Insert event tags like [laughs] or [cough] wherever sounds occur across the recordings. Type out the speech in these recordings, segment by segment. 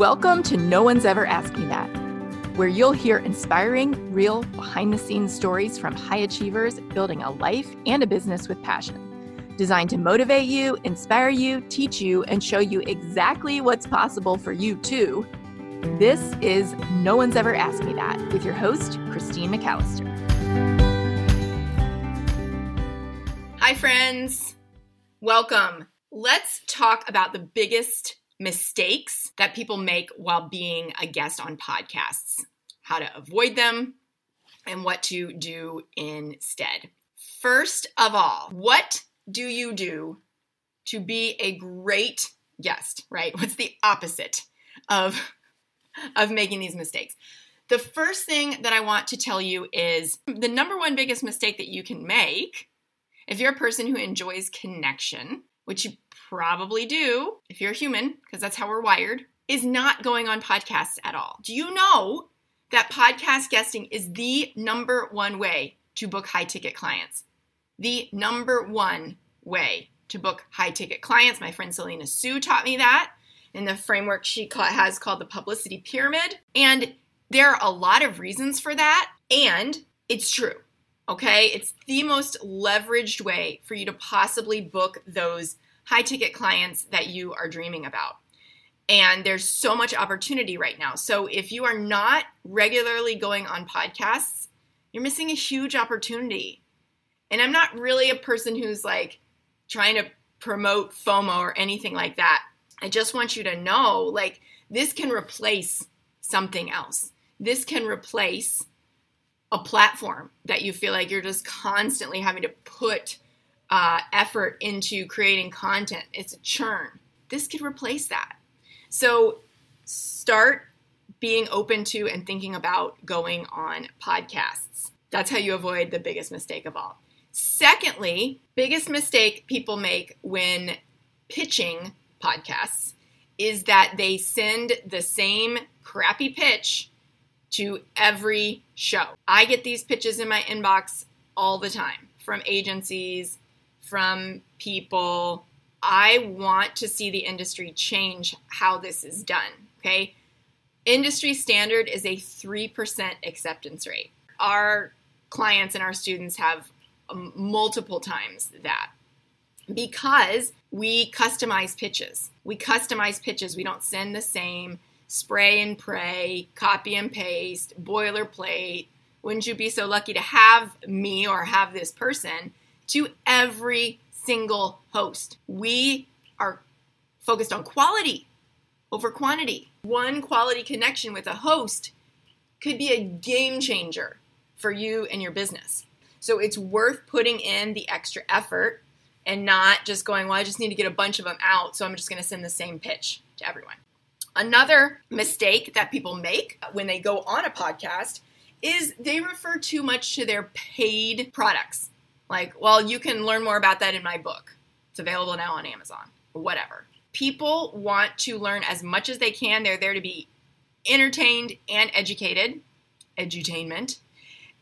Welcome to No One's Ever Asked Me That, where you'll hear inspiring, real, behind the scenes stories from high achievers building a life and a business with passion. Designed to motivate you, inspire you, teach you, and show you exactly what's possible for you too. This is No One's Ever Asked Me That with your host, Christine McAllister. Hi, friends. Welcome. Let's talk about the biggest mistakes that people make while being a guest on podcasts, how to avoid them, and what to do instead. First of all, what do you do to be a great guest, right? [laughs] What's the opposite of, of making these mistakes? The first thing that I want to tell you is the number one biggest mistake that you can make if you're a person who enjoys connection, which you probably do if you're a human, because that's how we're wired, is not going on podcasts at all. Do you know that podcast guesting is the number one way to book high ticket clients? The number one way to book high ticket clients. My friend Selena Soo taught me that in the framework she has called the publicity pyramid. And there are a lot of reasons for that. And it's true. Okay. It's the most leveraged way for you to possibly book those high ticket clients that you are dreaming about. And there's so much opportunity right now. So if you are not regularly going on podcasts, you're missing a huge opportunity. And I'm not really a person who's like trying to promote FOMO or anything like that. I just want you to know like this can replace something else. This can replace a platform that you feel like you're just constantly having to put uh, effort into creating content. It's a churn. This could replace that. So start being open to and thinking about going on podcasts. That's how you avoid the biggest mistake of all. Secondly, biggest mistake people make when pitching podcasts is that they send the same crappy pitch to every show. I get these pitches in my inbox all the time from agencies, from people. I want to see the industry change how this is done. Okay. Industry standard is a 3% acceptance rate. Our clients and our students have um, multiple times that because we customize pitches. We customize pitches. We don't send the same spray and pray, copy and paste, boilerplate. Wouldn't you be so lucky to have me or have this person to every single host. We are focused on quality over quantity. One quality connection with a host could be a game changer for you and your business. So it's worth putting in the extra effort and not just going, well, I just need to get a bunch of them out, so I'm just going to send the same pitch to everyone. Another mistake that people make when they go on a podcast is they refer too much to their paid products. Like, well, you can learn more about that in my book. It's available now on Amazon or whatever. People want to learn as much as they can. They're there to be entertained and educated, edutainment.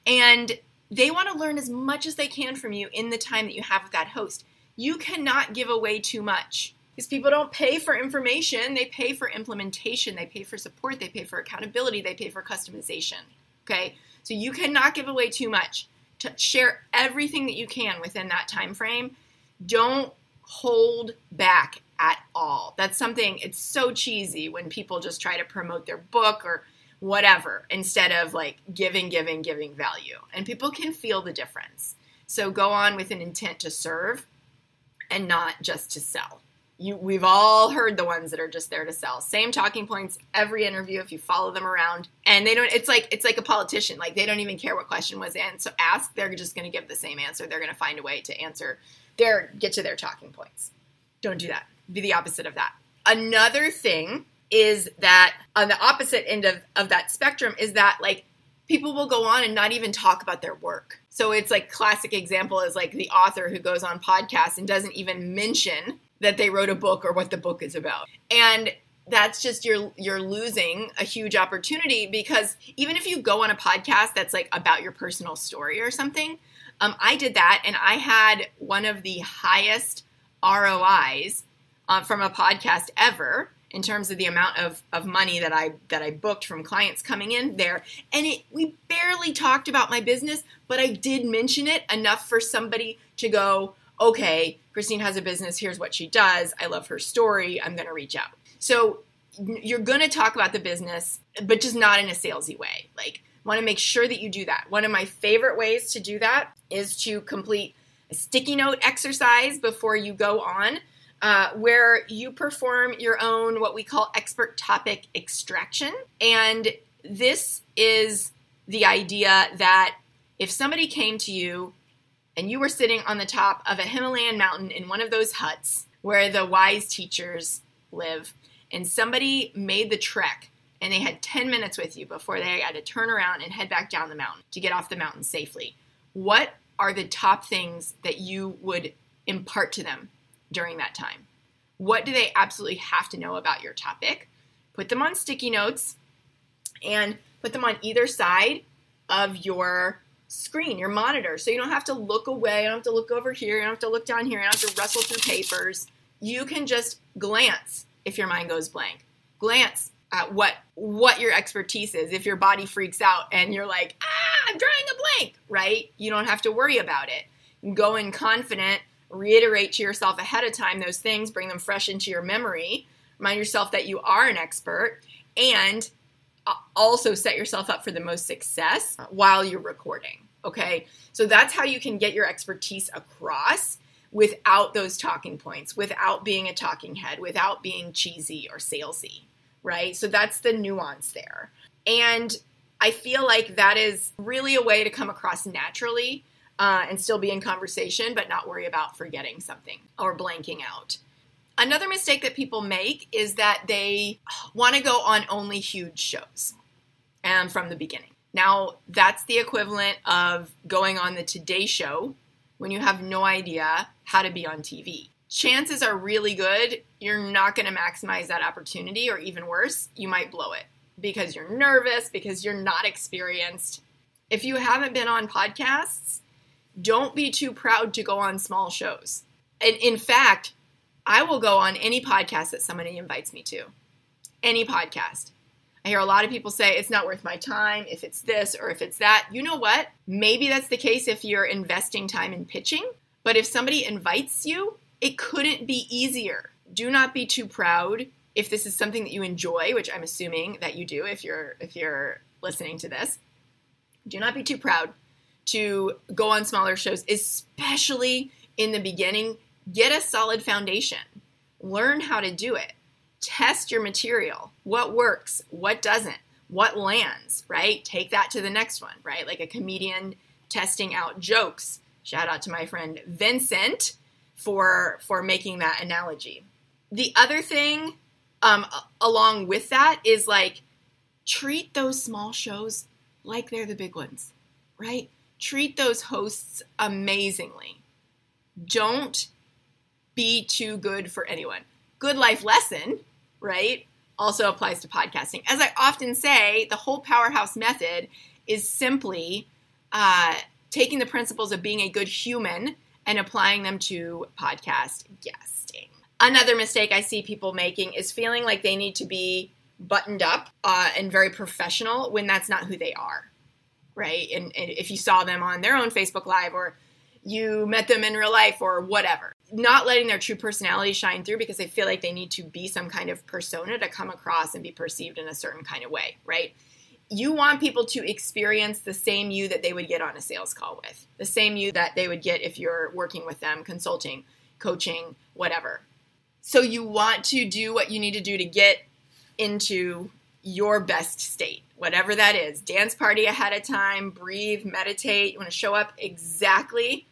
And they want to learn as much as they can from you in the time that you have with that host. You cannot give away too much because people don't pay for information, they pay for implementation, they pay for support, they pay for accountability, they pay for customization. Okay? So you cannot give away too much to share everything that you can within that time frame. Don't hold back at all. That's something it's so cheesy when people just try to promote their book or whatever instead of like giving giving giving value. And people can feel the difference. So go on with an intent to serve and not just to sell you we've all heard the ones that are just there to sell. Same talking points every interview if you follow them around. And they don't it's like it's like a politician. Like they don't even care what question was asked. They're just going to give the same answer. They're going to find a way to answer their get to their talking points. Don't do that. Be the opposite of that. Another thing is that on the opposite end of, of that spectrum is that like people will go on and not even talk about their work. So it's like classic example is like the author who goes on podcasts and doesn't even mention that they wrote a book or what the book is about. And that's just you're you're losing a huge opportunity because even if you go on a podcast that's like about your personal story or something, um, I did that and I had one of the highest ROIs uh, from a podcast ever in terms of the amount of, of money that I that I booked from clients coming in there. And it we barely talked about my business, but I did mention it enough for somebody to go, okay, Christine has a business, here's what she does. I love her story. I'm gonna reach out. So you're gonna talk about the business, but just not in a salesy way. Like want to make sure that you do that. One of my favorite ways to do that is to complete a sticky note exercise before you go on uh, where you perform your own what we call expert topic extraction. And this is the idea that if somebody came to you and you were sitting on the top of a Himalayan mountain in one of those huts where the wise teachers live, and somebody made the trek and they had 10 minutes with you before they had to turn around and head back down the mountain to get off the mountain safely, what are the top things that you would impart to them during that time. What do they absolutely have to know about your topic? Put them on sticky notes and put them on either side of your screen, your monitor. So you don't have to look away, you don't have to look over here, you don't have to look down here, you don't have to wrestle through papers. You can just glance if your mind goes blank. Glance at what what your expertise is. If your body freaks out and you're like, ah, I'm drawing a blank, right? You don't have to worry about it. Go in confident reiterate to yourself ahead of time those things, bring them fresh into your memory, remind yourself that you are an expert, and also set yourself up for the most success while you're recording. Okay, so that's how you can get your expertise across without those talking points, without being a talking head, without being cheesy or salesy, right? So that's the nuance there. And I feel like that is really a way to come across naturally uh, and still be in conversation, but not worry about forgetting something or blanking out. Another mistake that people make is that they want to go on only huge shows and from the beginning. Now, that's the equivalent of going on the Today Show when you have no idea how to be on TV. Chances are really good you're not going to maximize that opportunity, or even worse, you might blow it because you're nervous, because you're not experienced. If you haven't been on podcasts, don't be too proud to go on small shows. And in fact, I will go on any podcast that somebody invites me to. Any podcast. I hear a lot of people say it's not worth my time if it's this or if it's that. You know what? Maybe that's the case if you're investing time in pitching, but if somebody invites you, it couldn't be easier. Do not be too proud if this is something that you enjoy, which I'm assuming that you do if you're if you're listening to this. Do not be too proud to go on smaller shows, especially in the beginning. Get a solid foundation, learn how to do it, test your material. What works, what doesn't, what lands, right? Take that to the next one, right? Like a comedian testing out jokes. Shout out to my friend Vincent for for making that analogy. The other thing um, along with that is like treat those small shows like they're the big ones, right? treat those hosts amazingly. Don't be too good for anyone. Good life lesson, right? Also applies to podcasting. As I often say, the whole powerhouse method is simply uh, taking the principles of being a good human and applying them to podcast guesting. Another mistake I see people making is feeling like they need to be buttoned up uh, and very professional when that's not who they are right? And, and if you saw them on their own Facebook Live or you met them in real life or whatever. Not letting their true personality shine through because they feel like they need to be some kind of persona to come across and be perceived in a certain kind of way, right? You want people to experience the same you that they would get on a sales call with, the same you that they would get if you're working with them, consulting, coaching, whatever. So you want to do what you need to do to get into your best state, whatever that is. Dance party ahead of time, breathe, meditate. You want to show up exactly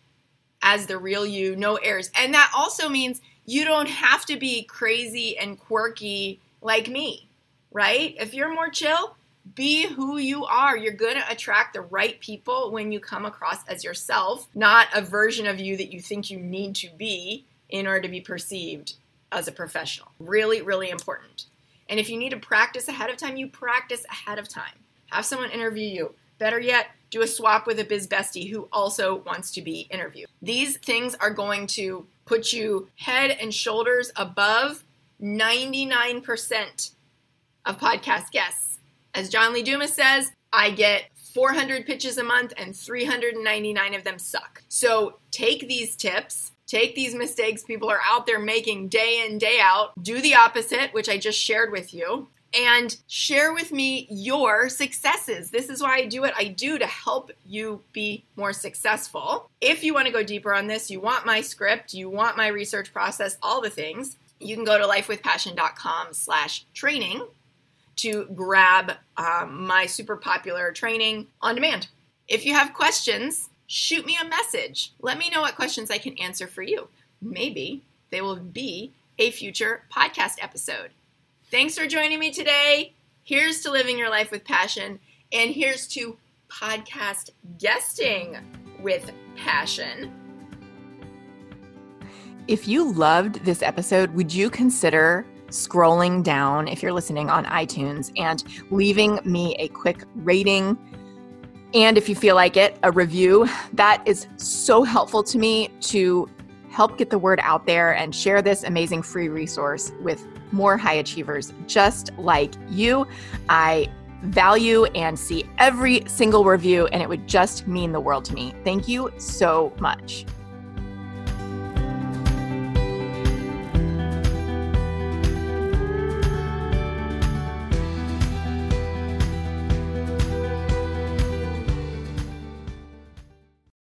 as the real you, no airs. And that also means you don't have to be crazy and quirky like me, right? If you're more chill, be who you are. You're going to attract the right people when you come across as yourself, not a version of you that you think you need to be in order to be perceived as a professional. Really, really important. And if you need to practice ahead of time, you practice ahead of time. Have someone interview you. Better yet, do a swap with a biz bestie who also wants to be interviewed. These things are going to put you head and shoulders above 99% of podcast guests. As John Lee Dumas says, I get 400 pitches a month and 399 of them suck. So take these tips, take these mistakes people are out there making day in, day out, do the opposite, which I just shared with you, and share with me your successes. This is why I do what I do to help you be more successful. If you want to go deeper on this, you want my script, you want my research process, all the things, you can go to lifewithpassion.com slash training to grab um, my super popular training on demand. If you have questions, shoot me a message. Let me know what questions I can answer for you. Maybe they will be a future podcast episode. Thanks for joining me today. Here's to living your life with passion, and here's to podcast guesting with passion. If you loved this episode, would you consider scrolling down if you're listening on iTunes and leaving me a quick rating? And if you feel like it, a review. That is so helpful to me to help get the word out there and share this amazing free resource with more high achievers just like you. I value and see every single review, and it would just mean the world to me. Thank you so much.